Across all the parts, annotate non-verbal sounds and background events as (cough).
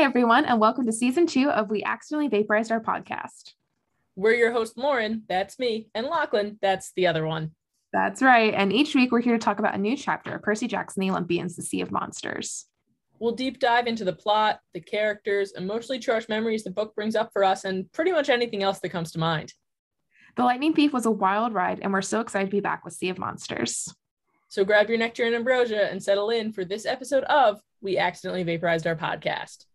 Hi, everyone, and welcome to season two of We Accidentally Vaporized Our Podcast. We're your host, Lauren. That's me. And Lachlan. That's the other one. That's right. And each week we're here to talk about a new chapter of Percy Jackson, The Olympians, The Sea of Monsters. We'll deep dive into the plot, the characters, emotionally charged memories the book brings up for us, and pretty much anything else that comes to mind. The Lightning Thief was a wild ride, and we're so excited to be back with Sea of Monsters. So grab your nectar and ambrosia and settle in for this episode of We Accidentally Vaporized Our Podcast.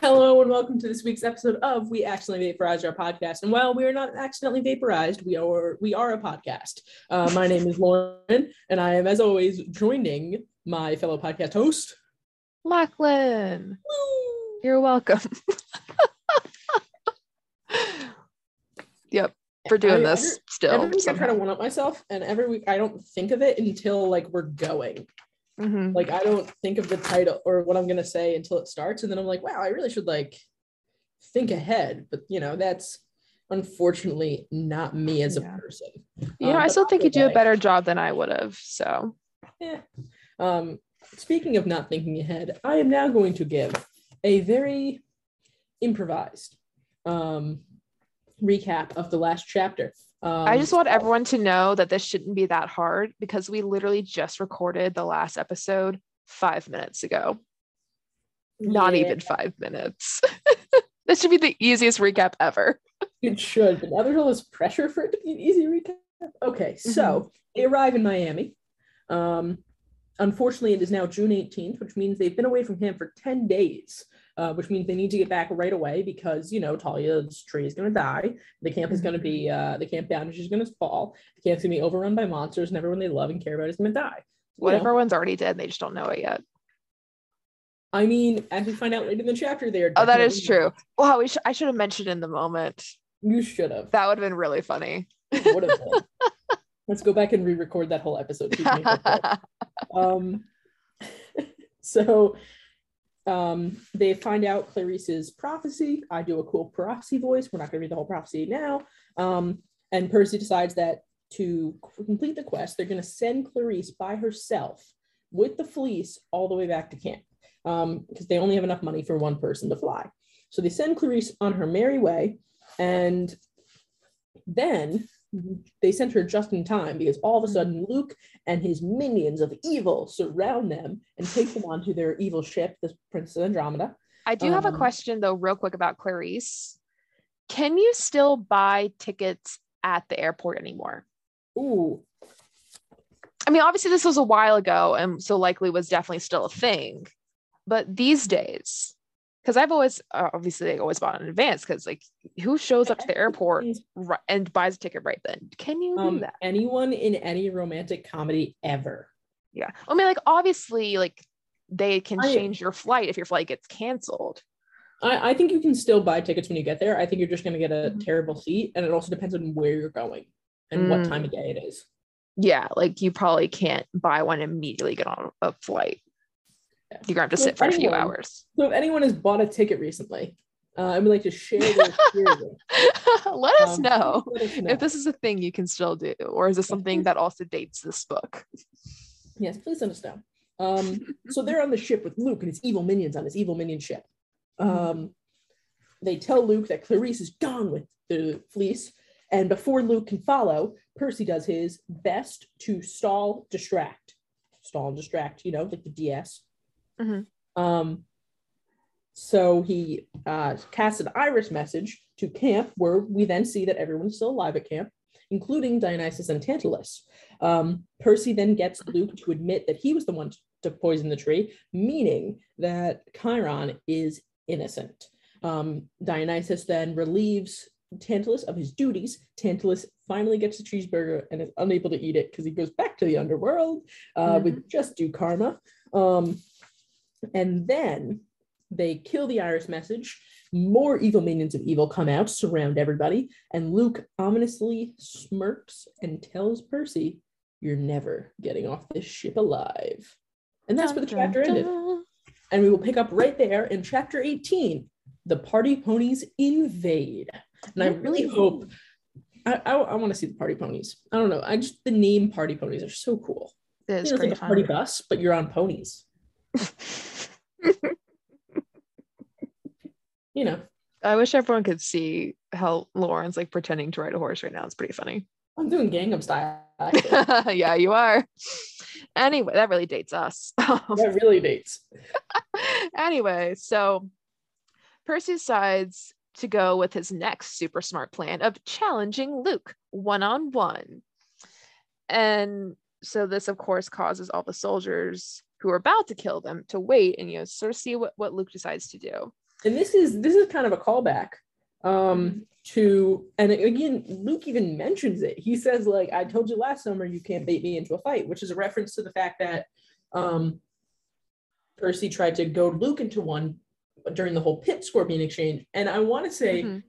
Hello and welcome to this week's episode of We Accidentally Vaporized Our Podcast. And while we are not accidentally vaporized, we are we are a podcast. Uh, my name is Lauren, and I am, as always, joining my fellow podcast host, Lachlan. You're welcome. (laughs) yep, for doing I- this every- still. every week I try somehow. to one up myself, and every week I don't think of it until like we're going. Mhm. Like I don't think of the title or what I'm gonna say until it starts, and then I'm like, wow, I really should like think ahead. But you know, that's unfortunately not me as a Yeah. person. Yeah, Um, I still think you do a better job than I would have. So, Yeah. Um, speaking of not thinking ahead, I am now going to give a very improvised um, recap of the last chapter. Um, I just want everyone to know that this shouldn't be that hard because we literally just recorded the last episode five minutes ago. Not yeah, even five minutes. (laughs) this should be the easiest recap ever. It should, but now there's all this pressure for it to be an easy recap. Okay, so they arrive in Miami. Um, unfortunately, it is now June 18th, which means they've been away from him for 10 days, uh, which means they need to get back right away because, you know, Thalia's tree is going to die. The camp is going to be, uh, the camp boundary is going to fall. The camp's going to be overrun by monsters, and everyone they love and care about is going to die. You What if know, everyone's already dead and they just don't know it yet? I mean, as we find out later in the chapter, they are. Oh, that is true. Wow, we sh- I should have mentioned in the moment. You should have. That would have been really funny. Would have been. Let's go back and re-record that whole episode. (laughs) (laughs) so we can make that better. um so um they find out clarisse's prophecy. I do a cool prophecy voice. We're not going to read the whole prophecy now. Um and percy decides that to complete the quest they're going to send clarisse by herself with the fleece all the way back to camp. Um because they only have enough money for one person to fly. So they send clarisse on her merry way and then they sent her just in time because all of a sudden Luke and his minions of evil surround them and take them onto their evil ship, the Princess Andromeda. I do have a Um, question though, real quick about Clarisse. Can you still buy tickets at the airport anymore? Ooh, I mean, obviously this was a while ago, and so likely was definitely still a thing. But these days, because I've always uh, obviously I always bought in advance, because like who shows up to the airport and buys a ticket right then? Can you do um, that? anyone in any romantic comedy ever. Yeah. I mean, like obviously, like they can I- change your flight if your flight gets canceled. I, I think you can still buy tickets when you get there. I think you're just going to get a Mhm. terrible seat, and it also depends on where you're going and what time Mm. of day it is. Yeah, like you probably can't buy one and immediately get on a flight. Yeah. You're gonna have to So sit for a few hours. So if anyone has bought a ticket recently, uh, I would like to share their experience. (laughs) Let us Um, know let us know. if this is a thing you can still do, or is this something that also dates this book? Yes, please let us know. Um, so they're on the ship with Luke and his evil minions on his evil minion ship. Um, they tell Luke that Clarisse is gone with the fleece, and before Luke can follow, Percy does his best to stall, distract, stall and distract. You know, like the DS. Mhm. Um, so he uh, casts an iris message to camp, where we then see that everyone's still alive at camp, including Dionysus and Tantalus. Um, Percy then gets Luke to admit that he was the one to poison the tree, meaning that Chiron is innocent. Um, Dionysus then relieves Tantalus of his duties. Tantalus finally gets the cheeseburger and is unable to eat it because he goes back to the underworld uh, with just due karma. Um, and then they kill the iris message. More evil minions of evil come out, surround everybody, and Luke ominously smirks and tells Percy, You're never getting off this ship alive. And that's where the chapter ended. And we will pick up right there in chapter 18 The Party Ponies Invade. And I really hope, I, I, I want to see the Party Ponies. I don't know. I just, the name Party Ponies are so cool. It is You know, like a party bus, but you're on ponies. (laughs) You know, I wish everyone could see how Lauren's like pretending to ride a horse right now. It's pretty funny. I'm doing Gangnam style. (laughs) Yeah, you are. Anyway, that really dates us. (laughs) that really dates. anyway, so Percy decides to go with his next super smart plan of challenging Luke one on one. And so this, of course, causes all the soldiers who are about to kill them to wait and you know sort of see what, what Luke decides to do. and this is this is kind of a callback um to and again luke even mentions it he says like i told you last summer you can't bait me into a fight which is a reference to the fact that um percy tried to goad luke into one during the whole pit scorpion exchange and i want to say Mhm.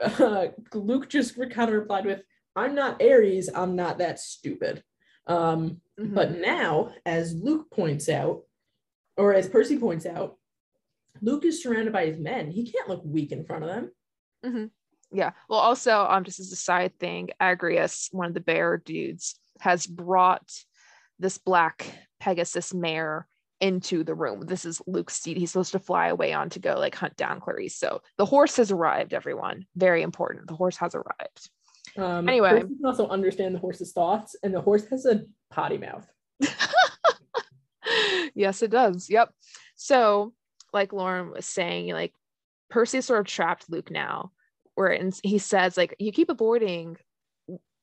uh, (laughs) luke just kind of replied with i'm not ares i'm not that stupid um Mhm. but now, as Luke points out, or as Percy points out, Luke is surrounded by his men. He can't look weak in front of them. Yeah. Well, also, um, just as a side thing, Agrius, one of the bear dudes, has brought this black Pegasus mare into the room. This is Luke's steed. He's supposed to fly away on to go like hunt down Clarisse. So the horse has arrived, everyone. Very important. The horse has arrived. Um, Anyway. Percy can also understand the horse's thoughts, and the horse has a potty mouth. (laughs) yes, it does. Yep. So, like Lauren was saying, like Percy sort of trapped Luke now, where in- he says, like, you keep avoiding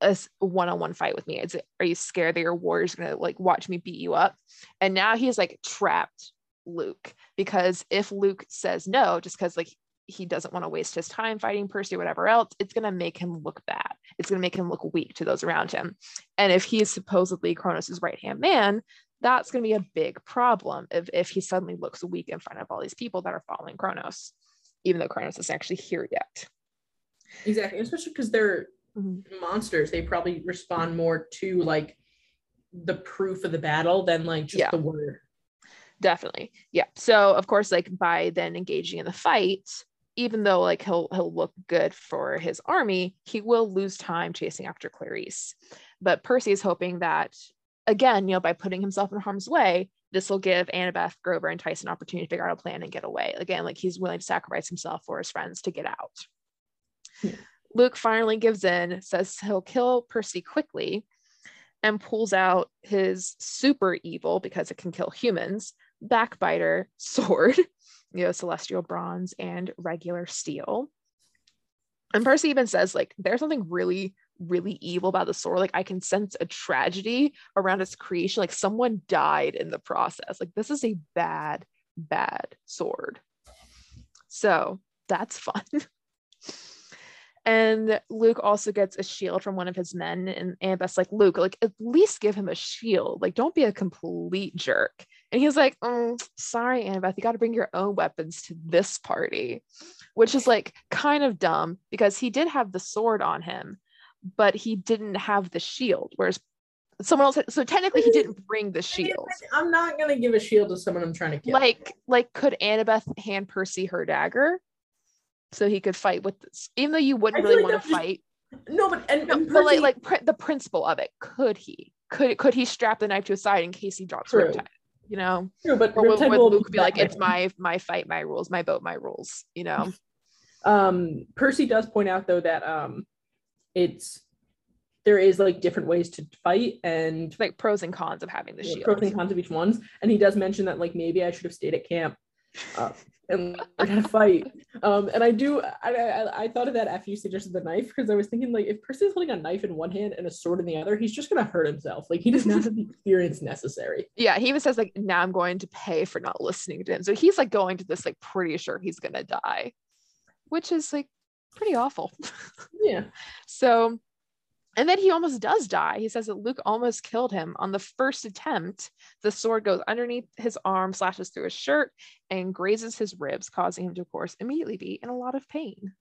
a one-on-one fight with me. Is it, are you scared that your warrior's gonna like watch me beat you up? And now he's like trapped Luke because if Luke says no, just because like he doesn't want to waste his time fighting Percy or whatever else, it's gonna make him look bad. It's gonna make him look weak to those around him. And if he's supposedly Kronos' right-hand man, that's going to be a big problem if, if he suddenly looks weak in front of all these people that are following Kronos, even though Kronos isn't actually here yet. Exactly, especially because they're mm-hmm. monsters. They probably respond more to like the proof of the battle than like just Yeah. the word. Definitely. Yeah. So of course, like by then engaging in the fight, even though like he'll he'll look good for his army, he will lose time chasing after Clarisse. But Percy is hoping that again, you know, by putting himself in harm's way, this will give Annabeth, Grover, and Tyson an opportunity to figure out a plan and get away. Again, like he's willing to sacrifice himself for his friends to get out. Yeah. Luke finally gives in, says he'll kill Percy quickly, and pulls out his super evil because it can kill humans backbiter sword, (laughs) you know, celestial bronze and regular steel. And Percy even says, like, there's something really, really evil about the sword. Like, I can sense a tragedy around its creation. Like, someone died in the process. Like, this is a bad, bad sword. So that's (laughs) fun. And Luke also gets a shield from one of his men, and Annabeth's like, Luke, like at least give him a shield. Like, don't be a complete jerk. And he's like, "Mm, sorry, Annabeth, you got to bring your own weapons to this party, which is like kind of dumb because he did have the sword on him, but he didn't have the shield. Whereas someone else, had, so technically he didn't bring the shield. I'm not gonna give a shield to someone I'm trying to kill. Like, like could Annabeth hand Percy her dagger so he could fight with this, even though you wouldn't really like want to was- fight? no, but and, No, and but like like pr- the principle of it could he could could he strap the knife to his side in case he drops True. Riptide you know? True, but or would, Riptide would Luke be like it's my my fight my rules my boat my rules you know? (laughs) Um percy does point out though that um it's there is like different ways to fight and like pros and cons of having the yeah, shield. pros and cons of each ones. And he does mention that like maybe i should have stayed at camp uh, and (laughs) learned how to fight. Um and i do I, I i thought of that after you suggested the knife because i was thinking like if percy's holding a knife in one hand and a sword in the other he's just gonna hurt himself. Like he does not have the experience necessary. Yeah he even says like now i'm going to pay for not listening to him. So he's like going to this like pretty sure he's gonna die which is like pretty awful. (laughs) Yeah. So, and then he almost does die. He says that Luke almost killed him on the first attempt. The sword goes underneath his arm, slashes through his shirt, and grazes his ribs, causing him to, of course, immediately be in a lot of pain.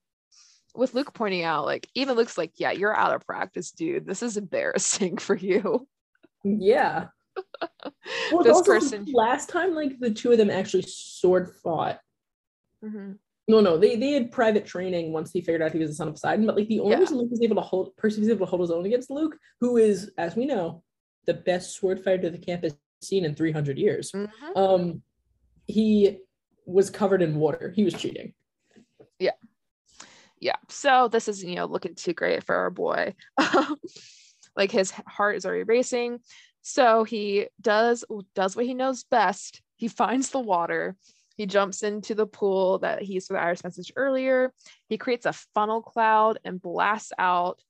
With Luke pointing out, like, even Luke's like, Yeah, you're out of practice, dude. This is embarrassing (laughs) for you. yeah (laughs) well, this person. last time like the two of them actually sword fought Mhm. No, no, they they had private training once he figured out he was the son of Poseidon. But like the only Yeah. reason Luke was able to hold Percy was able to hold his own against Luke, who is, as we know, the best sword fighter the camp has seen in 300 years. Mhm. Um, he was covered in water. He was cheating. Yeah, yeah so this is you know looking too great for our boy (laughs) like his heart is already racing so he does does what he knows best he finds the water he jumps into the pool that he used for the iris message earlier he creates a funnel cloud and blasts out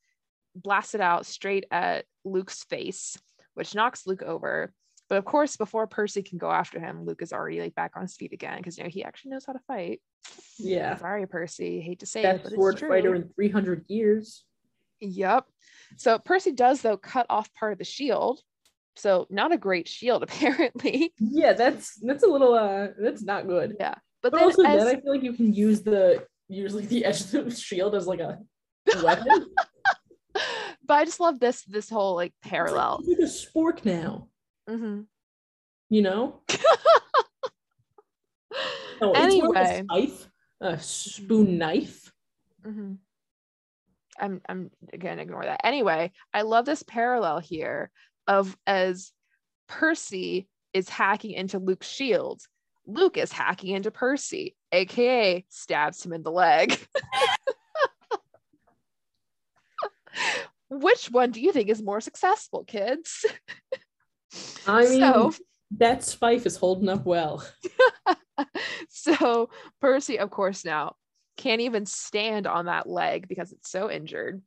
blasts it out straight at luke's face which knocks luke over but of course before percy can go after him luke is already like back on his feet again because you know he actually knows how to fight Yeah. Sorry, Percy. Hate to say it, Best but sword it's true. fighter in 300 years. Yep. So Percy does though cut off part of the shield. So not a great shield (laughs) apparently. Yeah, that's that's a little uh that's not good. Yeah. But, But then also as, then I feel like you can use the use like the edge of the (laughs) shield as like a weapon. (laughs) but I just love this this whole like parallel. It's like a spork now, Mhm. you know? No, it's like Anyway. a knife, a spoon knife. Mhm. I'm I'm gonna ignore that. Anyway, I love this parallel here of as Percy is hacking into Luke's shield, Luke is hacking into Percy, aka stabs him in the leg. (laughs) Which one do you think is more successful, kids? (laughs) I mean, So- that spife is holding up well. (laughs) so Percy, of course, now can't even stand on that leg because it's so injured.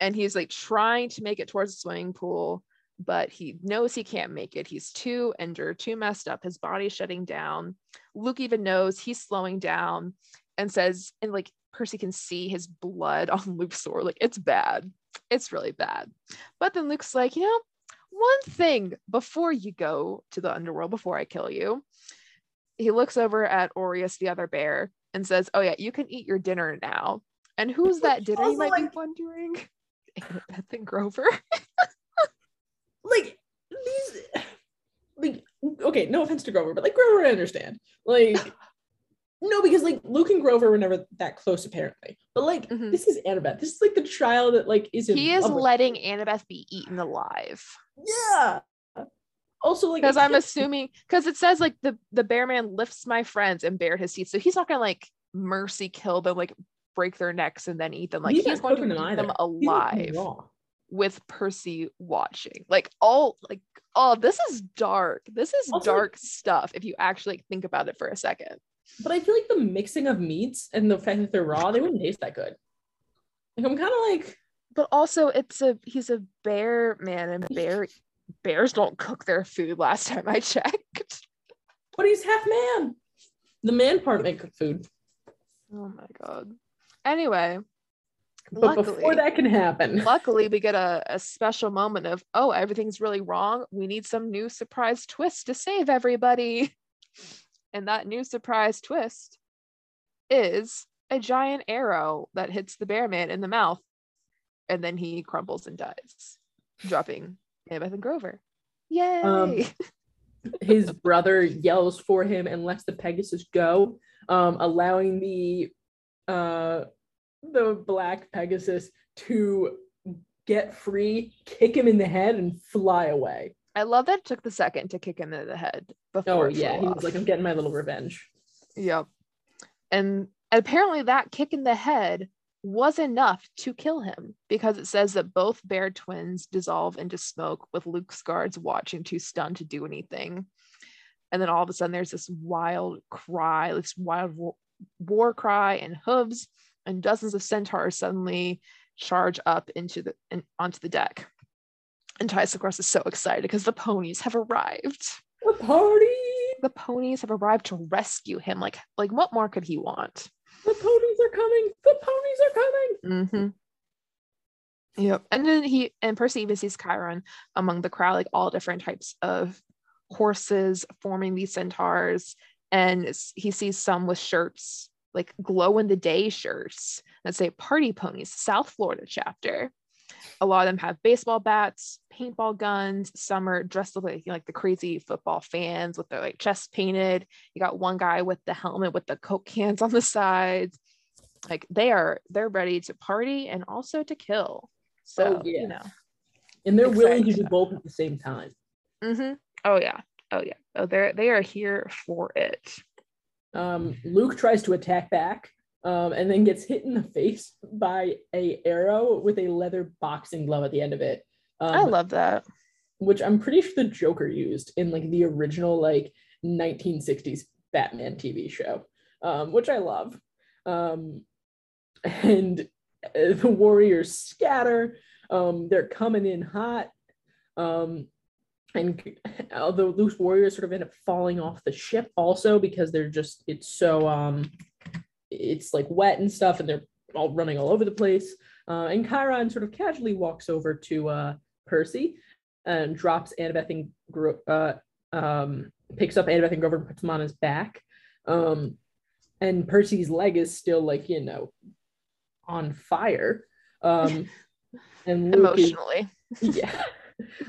And he's like trying to make it towards the swimming pool, but he knows he can't make it. He's too injured, too messed up. His body's shutting down. Luke even knows he's slowing down and says, and like Percy can see his blood (laughs) on Luke's sword. Like it's bad. It's really bad. But then Luke's like, you know, one thing before you go to the underworld, before I kill you, he looks over at Oreius, the other bear, and says, Oh, yeah, you can eat your dinner now. And who's that dinner, you might be like- wondering? (laughs) Beth and Grover. (laughs) Like these like okay, no offense to Grover, but like Grover I understand. Like (laughs) no, because like Luke and Grover were never that close apparently. But like Mhm. this is Annabeth. This is like the trial that like is he is love with- letting Annabeth be eaten alive. Yeah. Also like Because I'm assuming, because it says like the, the bear man lifts my friends and bare his teeth. So he's not to like mercy kill them, like break their necks and then eat them. Like he's, he's, going to eat them them either. Cooking alive. with Percy watching. Like all like oh, this is dark. This is Also, dark stuff if you actually think about it for a second. But I feel like the mixing of meats and the fact that they're raw, they wouldn't taste that good. Like I'm kind of like, But also it's a he's a bear man and bear bears don't cook their food last time I checked. but he's half man. The man part (laughs) may cook food. Oh my god. Anyway, But luckily, before that can happen, (laughs) luckily we get a, a special moment of oh everything's really wrong. We need some new surprise twist to save everybody. And that new surprise twist is a giant arrow that hits the bear man in the mouth and then he crumbles and dies dropping Annabeth and Grover. Yay! Um, (laughs) his brother yells for him and lets the Pegasus go, um, allowing the uh, the black Pegasus to get free, kick him in the head, and fly away. I love that it took the second to kick him in the head before Oh yeah, he was like, "I'm getting my little revenge." Yep. And apparently that kick in the head was enough to kill him because it says that both bear twins dissolve into smoke with Luke's guards watching too stunned to do anything. And then all of a sudden there's this wild cry, this wild war, war cry and hooves, and dozens of centaurs suddenly charge up into the onto the deck. And course, is so excited because the ponies have arrived The party. the ponies have arrived to rescue him. Like, like what more could he want? The ponies are coming. The ponies are coming. Mm-hmm. Yep. And then he and Percy even sees Chiron among the crowd, like all different types of horses forming these centaurs. And he sees some with shirts, like glow in the day shirts that say Party Ponies, South Florida chapter. A lot of them have baseball bats, paintball guns. Some are dressed like like the crazy football fans with their like chest painted. You got one guy with the helmet with the coke cans on the sides. Like they are, they're ready to party and also to kill. So Oh, yeah. you know, and they're willing to do both at the same time. Mm-hmm. Oh yeah. Oh yeah. Oh, they're they are here for it. Um, Luke tries to attack back, um, and then gets hit in the (laughs) face by a arrow with a leather boxing glove at the end of it. Um, I love that. which I'm pretty sure the Joker used in like the original like 1960s Batman TV show, um, which I love. Um, (laughs) and uh, the Warriors scatter. Um, they're coming in hot. Um, and (laughs) although Luke's warriors sort of end up falling off the ship also because they're just it's so um it's like wet and stuff and they're all running all over the place. Uh, and Chiron sort of casually walks over to uh, Percy and drops Annabeth and Gro- uh, um, picks up Annabeth and Grover and puts him on his back. Um, and Percy's leg is still like, you know, on fire. Um, (laughs) and Luke is, Emotionally. (laughs) yeah.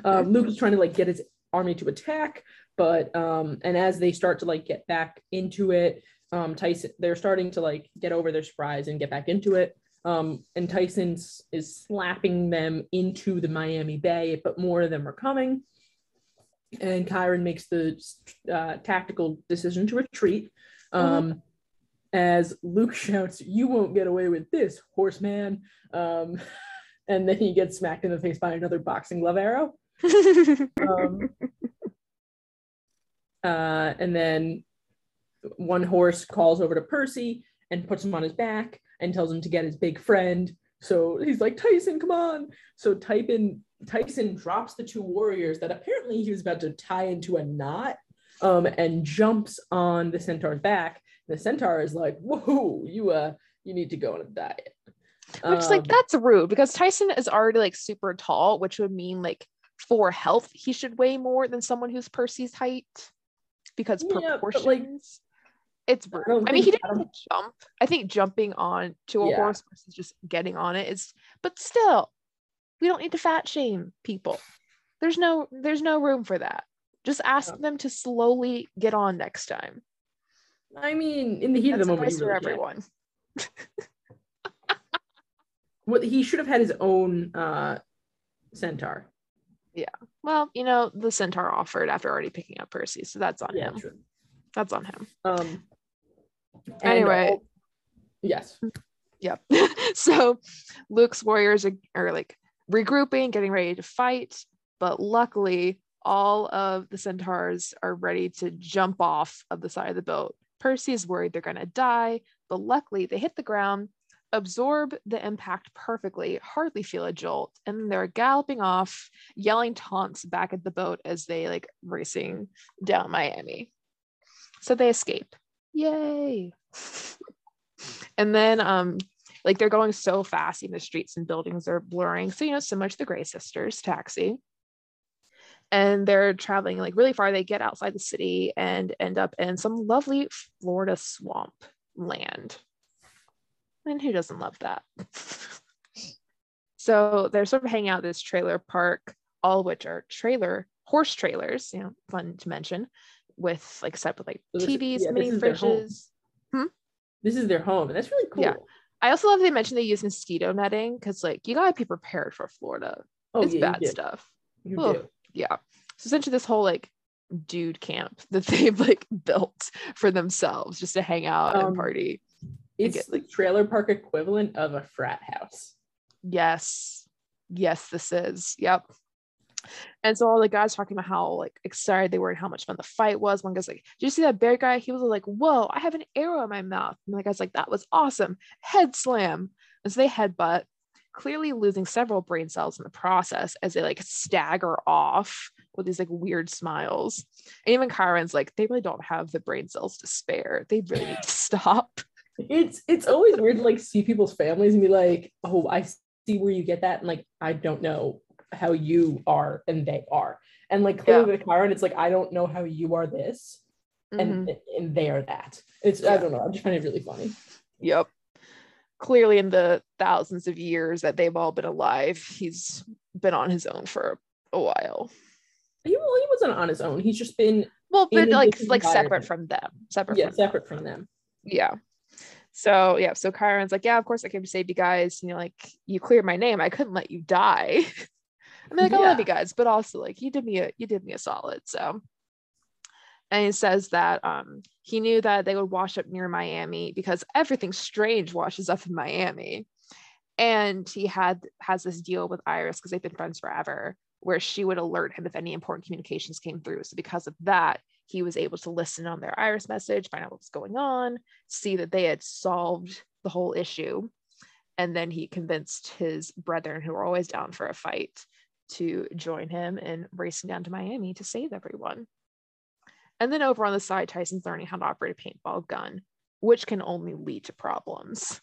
Um, Luke is trying to like get his army to attack, but um, and as they start to like get back into it, um, Tyson they're starting to like get over their surprise and get back into it. Um, and Tyson's is slapping them into the Miami Bay, but more of them are coming. And Chiron makes the uh, tactical decision to retreat. Um, As Luke (laughs) shouts, "You won't get away with this, horseman!" Um, (laughs) and then he gets smacked in the face by another boxing glove arrow. (laughs) Um, uh, and then one horse calls over to Percy and puts him on his back and tells him to get his big friend. So he's like, Tyson, come on. So Tyson, Tyson drops the two warriors that apparently he was about to tie into a knot um, and jumps on the centaur's back. The centaur is like, whoa, you uh you need to go on a diet. Which is like Um, that's rude because Tyson is already like super tall, which would mean like for health he should weigh more than someone who's Percy's height because Yeah, proportions. like, it's rude. don't I mean, he didn't I have to jump. I think jumping on to a Yeah. horse versus just getting on it is, but still, we don't need to fat shame people. There's no, there's no room for that. Just ask Yeah. them to slowly get on next time. I mean, in the heat That's of the moment, for everyone. (laughs) Well, he should have had his own uh, centaur. Yeah. Well, you know, the centaur offered after already picking up Percy, so that's on Yeah, him. true. That's on him. Um, Anyway. all- yes. Yep. (laughs) so Luke's warriors are, are like regrouping, getting ready to fight, but luckily all of the centaurs are ready to jump off of the side of the boat. Percy is worried they're going to die, but luckily they hit the ground, absorb the impact perfectly, hardly feel a jolt, and they're galloping off, yelling taunts back at the boat as they like racing down Miami. So they escape. Yay. (laughs) and then um like they're going so fast, even the streets and buildings are blurring. So, you know, similar to the Gray Sisters taxi. And they're traveling like really far. They get outside the city and end up in some lovely Florida swamp land. And who doesn't love that? so they're sort of hanging out this trailer park, all which are trailer horse trailers, you know, fun to mention, with like set with like So TVs, yeah, mini this is their home. fridges. This is their home, and that's really cool. Yeah. I also love they mentioned they use mosquito netting because like you gotta be prepared for Florida. Oh, it's yeah, bad stuff. You do. Yeah. So essentially this whole like dude camp that (laughs) they've like built for themselves just to hang out Um, and party. It's the trailer park equivalent of a frat house. Yes. Yes, this is. Yep. And so all the guys talking about how like excited they were and how much fun the fight was. One guy's like, Did you see that bear guy? He was like, Whoa, I have an arrow in my mouth. And the guy's like, That was awesome. Head slam. And so they headbutt, clearly losing several brain cells in the process as they like stagger off with these like weird smiles. And even Chiron's like, they really don't have the brain cells to spare. They really need to (laughs) stop. It's it's always weird to like see people's families and be like, oh, I see where you get that, and like I don't know how you are and they are, and like clearly with Chiron, it's like I don't know how you are this, and mm-hmm. and they are that. It's I don't know. I'm just finding it really funny. Yep. Clearly, in the thousands of years that they've all been alive, he's been on his own for a while. He well, he wasn't on his own. He's just been Well, but like like separate from them. Separate yeah from them. separate from them. Yeah. So yeah, so Chiron's like, yeah, of course I came to save you guys. You know, like you cleared my name. I couldn't let you die. (laughs) I mean, like I love you guys, but also like you did me a you did me a solid. So, and he says that um he knew that they would wash up near Miami because everything strange washes up in Miami, and he had has this deal with Iris because they've been friends forever, where she would alert him if any important communications came through. So because of that, he was able to listen on their Iris message, find out what was going on, see that they had solved the whole issue. And then he convinced his brethren, who were always down for a fight, to join him in racing down to Miami to save everyone. And then over on the side, Tyson's learning how to operate a paintball gun, which can only lead to problems.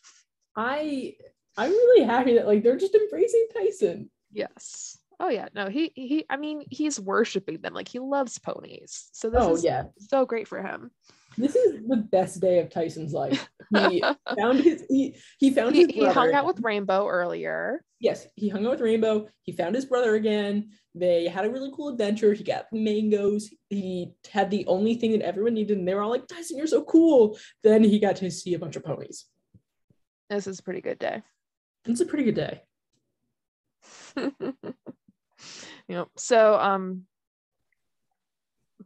I I'm really happy that like they're just embracing Tyson. Yes. Oh yeah. No, he he I mean, he's worshiping them. Like he loves ponies. So this Oh is yeah. so great for him. This is the best day of Tyson's life. He (laughs) found his he, he found he, his he hung out with Rainbow earlier. yes, he hung out with Rainbow. He found his brother again. They had a really cool adventure. He got mangoes. He had the only thing that everyone needed, and they were all like, Tyson, you're so cool. Then he got to see a bunch of ponies. This is a pretty good day. It's a pretty good day. (laughs) you know, so um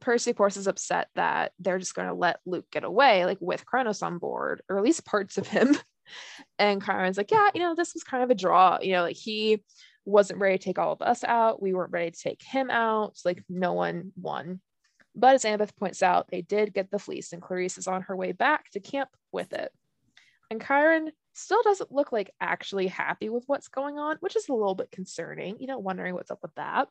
Percy, of course, is upset that they're just going to let Luke get away, like with Kronos on board, or at least parts of him. (laughs) And Chiron's like, yeah, you know, this was kind of a draw. You know, like he wasn't ready to take all of us out. We weren't ready to take him out. Like no one won. But as Annabeth points out, they did get the fleece, and Clarisse is on her way back to camp with it. And Chiron still doesn't look like actually happy with what's going on, which is a little bit concerning, you know, wondering what's up with that.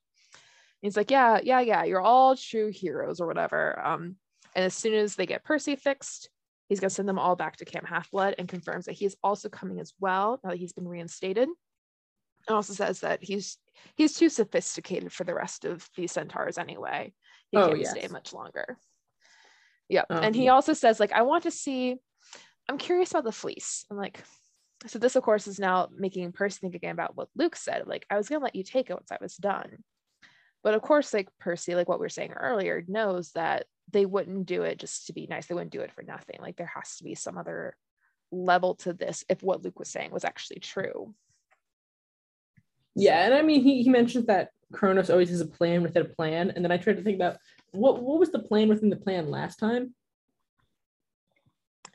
He's like, yeah, yeah, yeah, you're all true heroes or whatever. Um, and as soon as they get Percy fixed, he's gonna send them all back to Camp Half Blood and confirms that he's also coming as well now that he's been reinstated. And also says that he's he's too sophisticated for the rest of the centaurs anyway. He Oh, can't yes. stay much longer. Yep. Um, and he also says, like, I want to see, I'm curious about the fleece. I'm like, so this, of course, is now making Percy think again about what Luke said. Like, I was gonna let you take it once I was done. But of course, like Percy, like what we were saying earlier, knows that they wouldn't do it just to be nice. They wouldn't do it for nothing. Like there has to be some other level to this if what Luke was saying was actually true. Yeah, and I mean, he, he mentions that Kronos always has a plan within a plan, and then I tried to think about what what was the plan within the plan last time.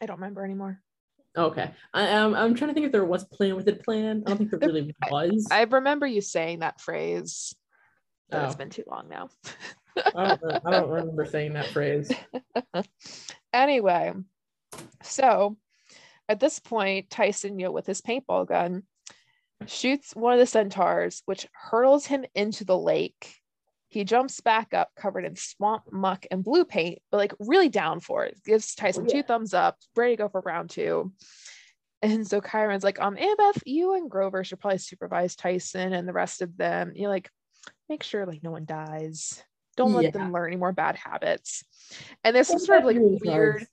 I don't remember anymore. Okay, I, am I'm trying to think if there was plan with it plan. I don't think there really was. I remember you saying that phrase, but it's Oh. been too long now. I don't, I don't remember saying that phrase. (laughs) anyway, so at this point, Tyson, you know, with his paintball gun, shoots one of the centaurs, which hurls him into the lake. He jumps back up, covered in swamp muck and blue paint, but like really down for it. Gives Tyson yeah. two thumbs up, ready to go for round two. And so Chiron's like, um, Annabeth, you and Grover should probably supervise Tyson and the rest of them. You like make sure like no one dies. Don't let Yeah. them learn any more bad habits. And there's some sort of like really weird,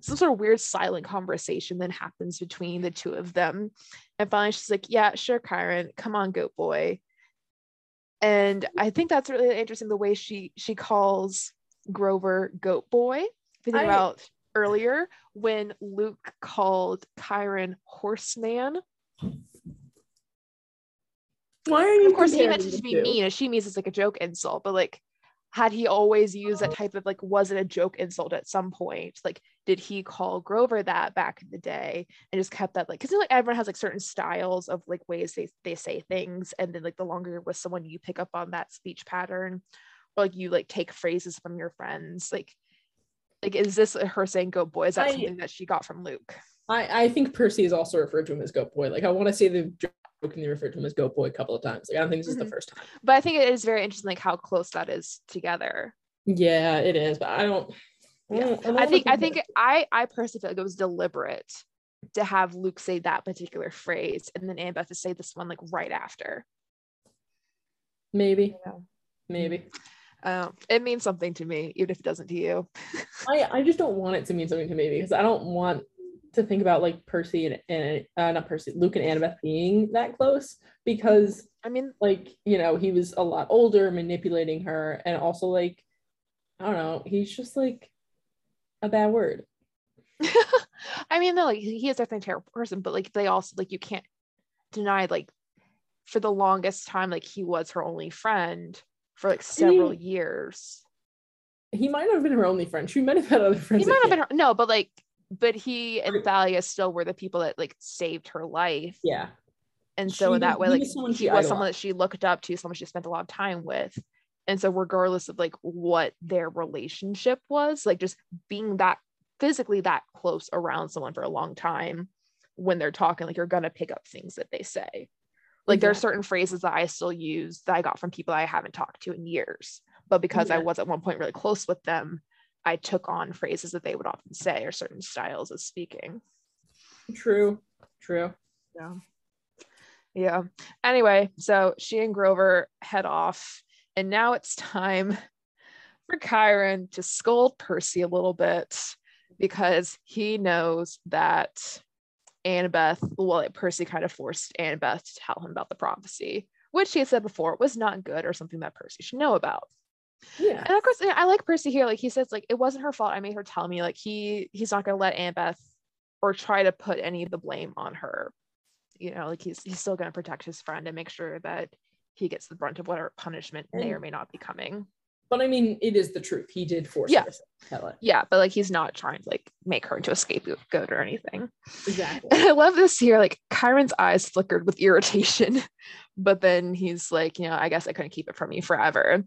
some sort of weird silent conversation that happens between the two of them. And finally she's like, Yeah, sure, Chiron, come on, goat boy. And I think that's really interesting the way she she calls Grover goat boy. If you think I- about earlier when Luke called Chiron horseman. Why are you? Of course, he meant it to be two? mean, and she means it's like a joke insult. But like, had he always used that type of like, was it a joke insult at some point? Like, did he call Grover that back in the day and just kept that like? Because like everyone has like certain styles of like ways they they say things, and then like the longer you're with someone, you pick up on that speech pattern, or like you like take phrases from your friends. Like, like is this her saying "go boy"? Is that I- something that she got from Luke? I I think Percy is also referred to him as Goat Boy. Like I want to say the jokingly referred to him as Goat Boy a couple of times. Like I don't think this is the Mhm. first time. But I think it is very interesting like how close that is together. Yeah, it is, but I don't. Yeah. don't- don't I think I think I I personally feel like it was deliberate to have Luke say that particular phrase and then Annabeth to say this one like right after. maybe, Yeah. maybe. Um, it means something to me, even if it doesn't to you. (laughs) I I just don't want it to mean something to me because I don't want to think about like Percy and, and uh, not Percy, Luke and Annabeth being that close because I mean, like you know he was a lot older, manipulating her, and also like I don't know, he's just like a bad word. (laughs) I mean, no, like he is definitely a terrible person, but like they also like you can't deny like for the longest time, like he was her only friend for like several mean, years. He might not have been her only friend. She might have had other friends. He might have been her, no, but like, but he and Thalia still were the people that like saved her life. Yeah. And so She that way, like someone he she was someone that she looked up to, someone she spent a lot of time with. And so regardless of like what their relationship was, like just being that physically that close around someone for a long time when they're talking, like you're gonna pick up things that they say. Like there are certain phrases that I still use that I got from people I haven't talked to in years. But because I was at one point really close with them, I took on phrases that they would often say or certain styles of speaking. True. True. Yeah. Yeah. Anyway, so she and Grover head off, and now it's time for Chiron to scold Percy a little bit because he knows that Annabeth, well, Percy kind of forced Annabeth to tell him about the prophecy, which he had said before was not good or something that Percy should know about. Yeah. And of course, I like Percy here. Like he says, like it wasn't her fault. I made her tell me. Like he he's not gonna let Annabeth or try to put any of the blame on her. You know, like he's he's still gonna protect his friend and make sure that he gets the brunt of whatever punishment may or may not be coming. But I mean, it is the truth. He did force Yeah. her to tell it. Yeah, but like he's not trying to like make her into a scapegoat or anything. Exactly. And I love this here. Like Chiron's eyes flickered with irritation, (laughs) but then he's like, you know, I guess I couldn't keep it from you forever.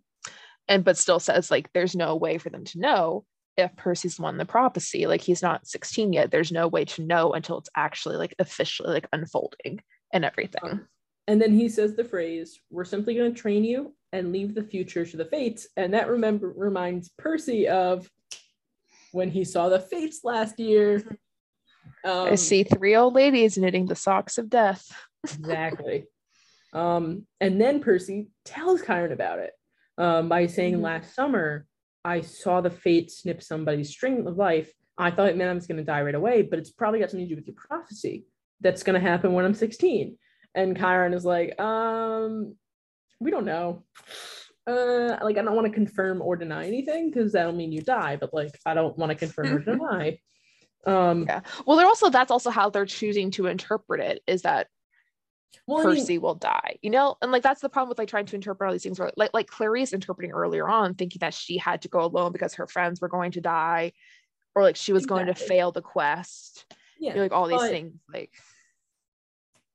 And but still says like there's no way for them to know if Percy's won the prophecy. Like he's not 16 yet. There's no way to know until it's actually like officially like unfolding and everything. And then he says the phrase, "We're simply going to train you and leave the future to the fates." And that remember reminds Percy of when he saw the fates last year. Um, I see three old ladies knitting the socks of death. (laughs) exactly. Um, and then Percy tells Chiron about it um, by saying, Mhm. "Last summer, I saw the fate snip somebody's string of life. I thought it meant I was going to die right away, but it's probably got something to do with your prophecy. That's going to happen when I'm 16." And Chiron is like, "Um, we don't know. Uh, like I don't want to confirm or deny anything because that'll mean you die, but like I don't want to confirm or deny." Um, Yeah. Well, they're also that's also how they're choosing to interpret it is that well, I mean, Percy will die, you know, and like that's the problem with like trying to interpret all these things. Where, like like Clarisse interpreting earlier on, thinking that she had to go alone because her friends were going to die, or like she was going to fail the quest. yeah, You know, like all these but- things, like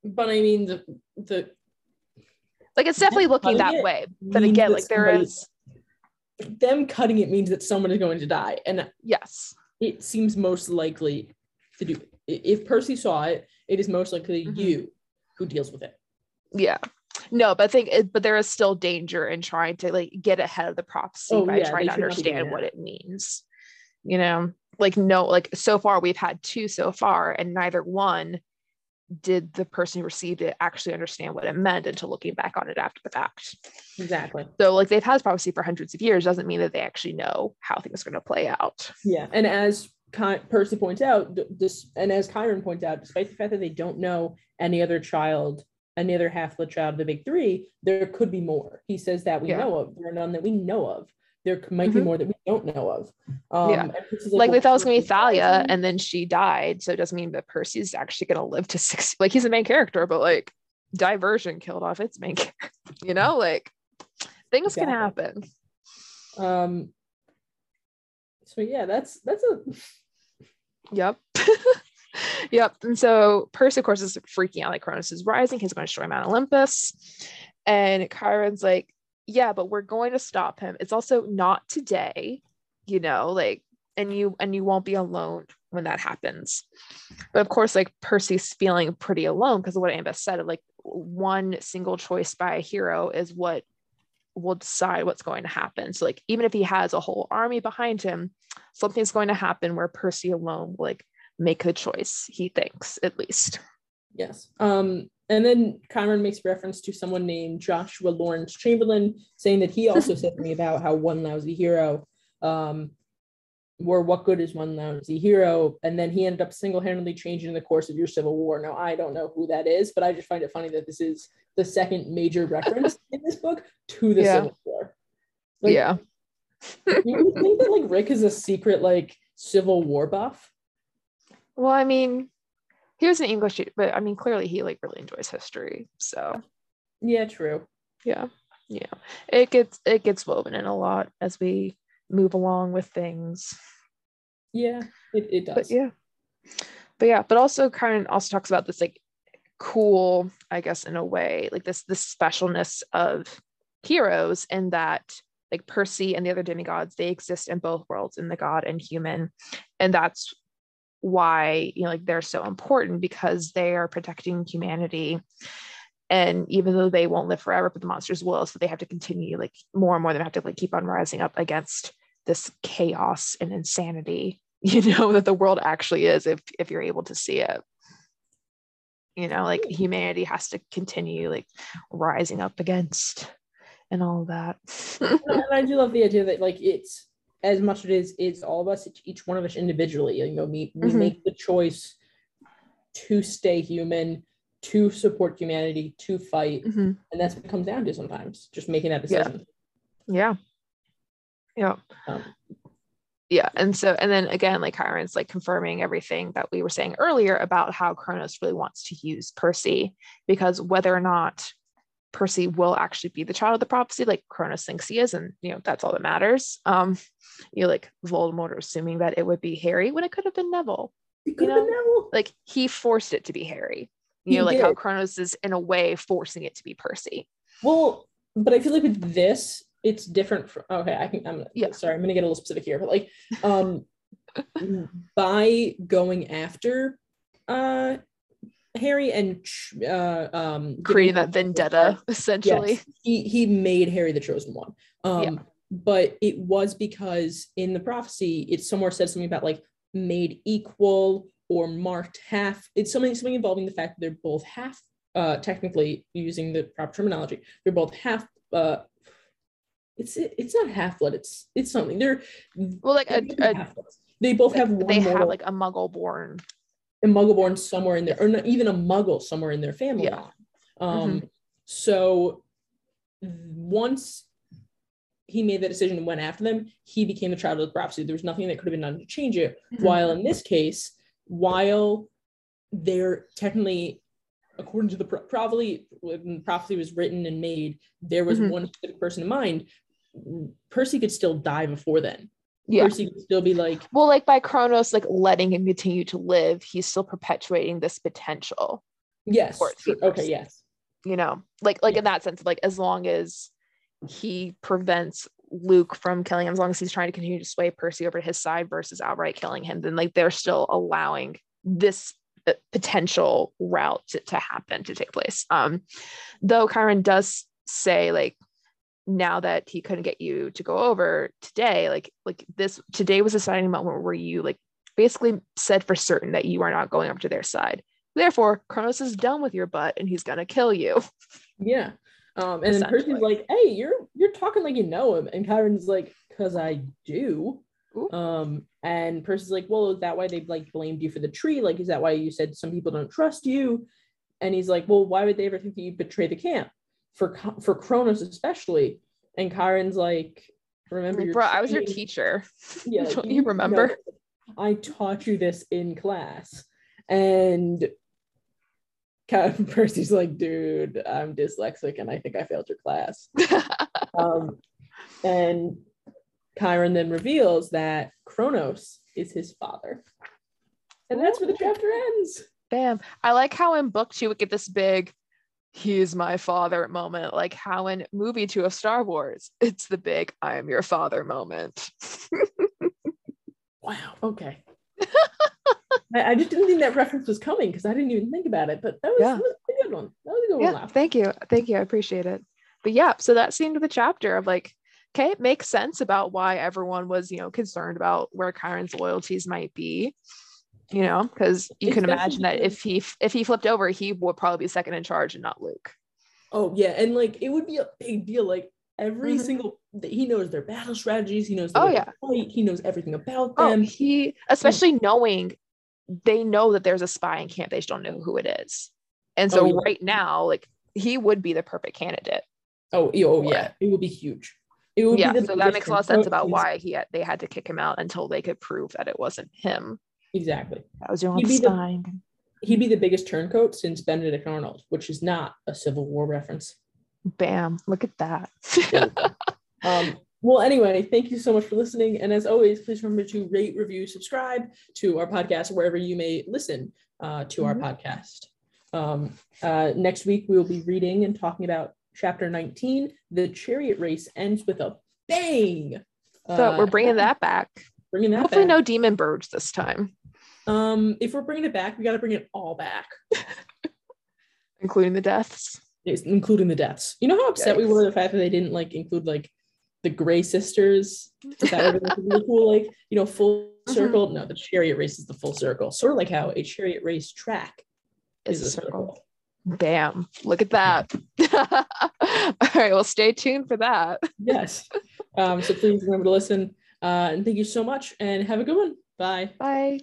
but I mean the the like it's definitely looking that way. But again, like there is them cutting it means that someone is going to die, and yes, it seems most likely to do. If Percy saw it, it is most likely Mhm. you who deals with it. yeah. No, but I think, it, but there is still danger in trying to like get ahead of the prophecy Oh, by yeah, trying to should not understand what it means. You know, like no, like so far we've had two so far, and neither one did the person who received it actually understand what it meant until looking back on it after the fact. Exactly. So, like they've had prophecy for hundreds of years, doesn't mean that they actually know how things are going to play out. Yeah, and as Ky- Percy points out, this and as Chiron points out, despite the fact that they don't know any other child, any other half-blood child of the big three, there could be more. He says that we Yeah. know of. There are none that we know of. There might be Mhm. more that we don't know of. Um, Yeah. Like, well, they thought it was going to be Thalia, and then she died. So it doesn't mean that Percy's actually going to live to 60. Like, he's the main character, but like, Divergent killed off its main character. (laughs) You know, like, things can happen. Um. So yeah, that's that's a (laughs) Yep. (laughs) yep. And so Percy, of course, is freaking out like Kronos is rising. He's going to destroy Mount Olympus. And Chiron's like, yeah, but we're going to stop him. It's also not today, you know, like, and you and you won't be alone when that happens. But of course, like Percy's feeling pretty alone because of what Annabeth said. Of like one single choice by a hero is what will decide what's going to happen. So like even if he has a whole army behind him, something's going to happen where Percy alone will like make the choice, he thinks, at least. Yes. Um, and then Cameron makes reference to someone named Joshua Lawrence Chamberlain, saying that he also (laughs) said to me about how one lousy hero, um, or what good is one lousy hero, and then he ended up single-handedly changing the course of your civil war. Now I don't know who that is, but I just find it funny that this is the second major (laughs) reference in this book to the Yeah. Civil War. Like, yeah. you would think that like Rick is a secret like Civil War buff. Well, I mean, he was an English, but I mean, clearly he like really enjoys history. So Yeah, true. Yeah. Yeah. It gets it gets woven in a lot as we move along with things. Yeah, it, it does. But yeah. But yeah, but also kind of also talks about this like cool, I guess, in a way, like this this specialness of heroes in that like Percy and the other demigods, they exist in both worlds, in the god and human. And that's why, you know, like they're so important because they are protecting humanity. And even though they won't live forever, but the monsters will, so they have to continue like more and more, they have to like keep on rising up against this chaos and insanity, (laughs) you know, that the world actually is if if you're able to see it. You know like humanity has to continue like rising up against and all that. And i do love the idea that like it's as much as it is it's all of us each one of us individually. You know we, we mm-hmm. make the choice to stay human to support humanity to fight. Mm-hmm. and that's what it comes down to sometimes just making that decision. Yeah. Yeah, yeah. Um, yeah. And so and then again like Chiron's like confirming everything that we were saying earlier about how Kronos really wants to use Percy because whether or not Percy will actually be the child of the prophecy like Kronos thinks he is and you know that's all that matters. Um you know like Voldemort assuming that it would be Harry when it could have been Neville. You know? Neville. like he forced it to be Harry you he know like did. how Kronos is in a way forcing it to be Percy well but I feel like with this it's different from okay i can i'm yeah sorry i'm gonna get a little specific here but like um (laughs) by going after uh harry and uh um creating that vendetta essentially yes, he he made harry the chosen one um yeah. but it was because in the prophecy it somewhere said something about like made equal or marked half it's something something involving the fact that they're both half uh technically using the proper terminology they're both half uh it's it's not half blood. It's it's something. They're well, like a, a they both like, have they have like a muggle born, a muggle born somewhere in there, or not even a muggle somewhere in their family. Yeah. Um. Mm-hmm. So once he made that decision and went after them, he became the child of the prophecy. There was nothing that could have been done to change it. Mm-hmm. While in this case, while they're technically according to the probably when prophecy was written and made, there was mm-hmm. one person in mind. Percy could still die before then. Yeah. Percy could still be like well, like by Kronos, like letting him continue to live, he's still perpetuating this potential. Yes. Okay. Yes. You know, like like in that sense, like as long as he prevents Luke from killing him, as long as he's trying to continue to sway Percy over to his side versus outright killing him, then like they're still allowing this potential route to, to happen to take place. Um, though Chiron does say like now that he couldn't get you to go over today, like like this today was a signing moment where you like basically said for certain that you are not going over to their side. Therefore, Kronos is done with your butt and he's gonna kill you. Yeah. Um, and then Percy's like, hey, you're you're talking like you know him. And Chiron's like, cause I do. Ooh. Um, and Percy's like, well, is that why they like blamed you for the tree? Like, is that why you said some people don't trust you? And he's like, well, why would they ever think that you betray the camp? For for Kronos especially. And Chiron's like, remember like, bro, I was your teacher. (laughs) Yeah, don't you, you remember? Know, I taught you this in class. And (laughs) Percy's like, dude, I'm dyslexic and I think I failed your class. (laughs) um, and Chiron then reveals that Kronos is his father. And that's where the chapter ends. Bam. I like how in book two would get this big, he's my father moment. Like how in movie two of Star Wars, it's the big, I am your father moment. (laughs) wow. Okay. I, I, just didn't think that reference was coming because I didn't even think about it. But that was, yeah. that was a good one. That was a good yeah, one. Thank you. Thank you. I appreciate it. But yeah, so that seemed the chapter of like okay, it makes sense about why everyone was, you know, concerned about where Chiron's loyalties might be. You know, because you can imagine that if he if he flipped over, he would probably be second in charge and not Luke. Oh yeah, and like it would be a big deal. Like every mm-hmm. single he knows their battle strategies. He knows. Oh yeah. Fight. He knows everything about oh, them. Oh, he especially knowing they know that there's a spy in camp. They just don't know who it is. And so oh, yeah. right now, like he would be the perfect candidate. Oh, oh yeah, it would be huge It would yeah, so that makes a lot of sense about why he had, they had to kick him out until they could prove that it wasn't him. Exactly. That was your he'd The, he'd be the biggest turncoat since Benedict Arnold, which is not a Civil War reference. Bam. Look at that. (laughs) um, well, anyway, thank you so much for listening. And as always, please remember to rate, review, subscribe to our podcast wherever you may listen uh, to mm-hmm. our podcast. Um, uh, next week, we will be reading and talking about chapter 19. The chariot race ends with a bang. So uh, we're bringing that back. Bringing that Hopefully, back. no demon birds this time. Um, if we're bringing it back, we got to bring it all back, (laughs) including the deaths. including the deaths. You know how upset Yikes. we were the fact that they didn't like include like the Grey sisters. That would have been really cool. Like you know, full mm-hmm. circle. Mm-hmm. No, the chariot race is the full circle. Sort of like how a chariot race track is, is a circle. circle. Bam! Look at that. (laughs) All right, well, stay tuned for that. yes. Um, so please remember to listen. Uh, and thank you so much, and have a good one. Bye. Bye.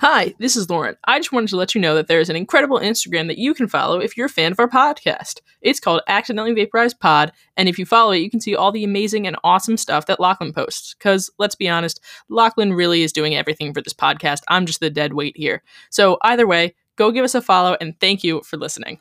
Hi, this is Lauren. I just wanted to let you know that there is an incredible Instagram that you can follow if you're a fan of our podcast. It's called Accidentally Vaporized Pod, and if you follow it, you can see all the amazing and awesome stuff that Lachlan posts. Because let's be honest, Lachlan really is doing everything for this podcast. I'm just the dead weight here. So either way, go give us a follow, and thank you for listening.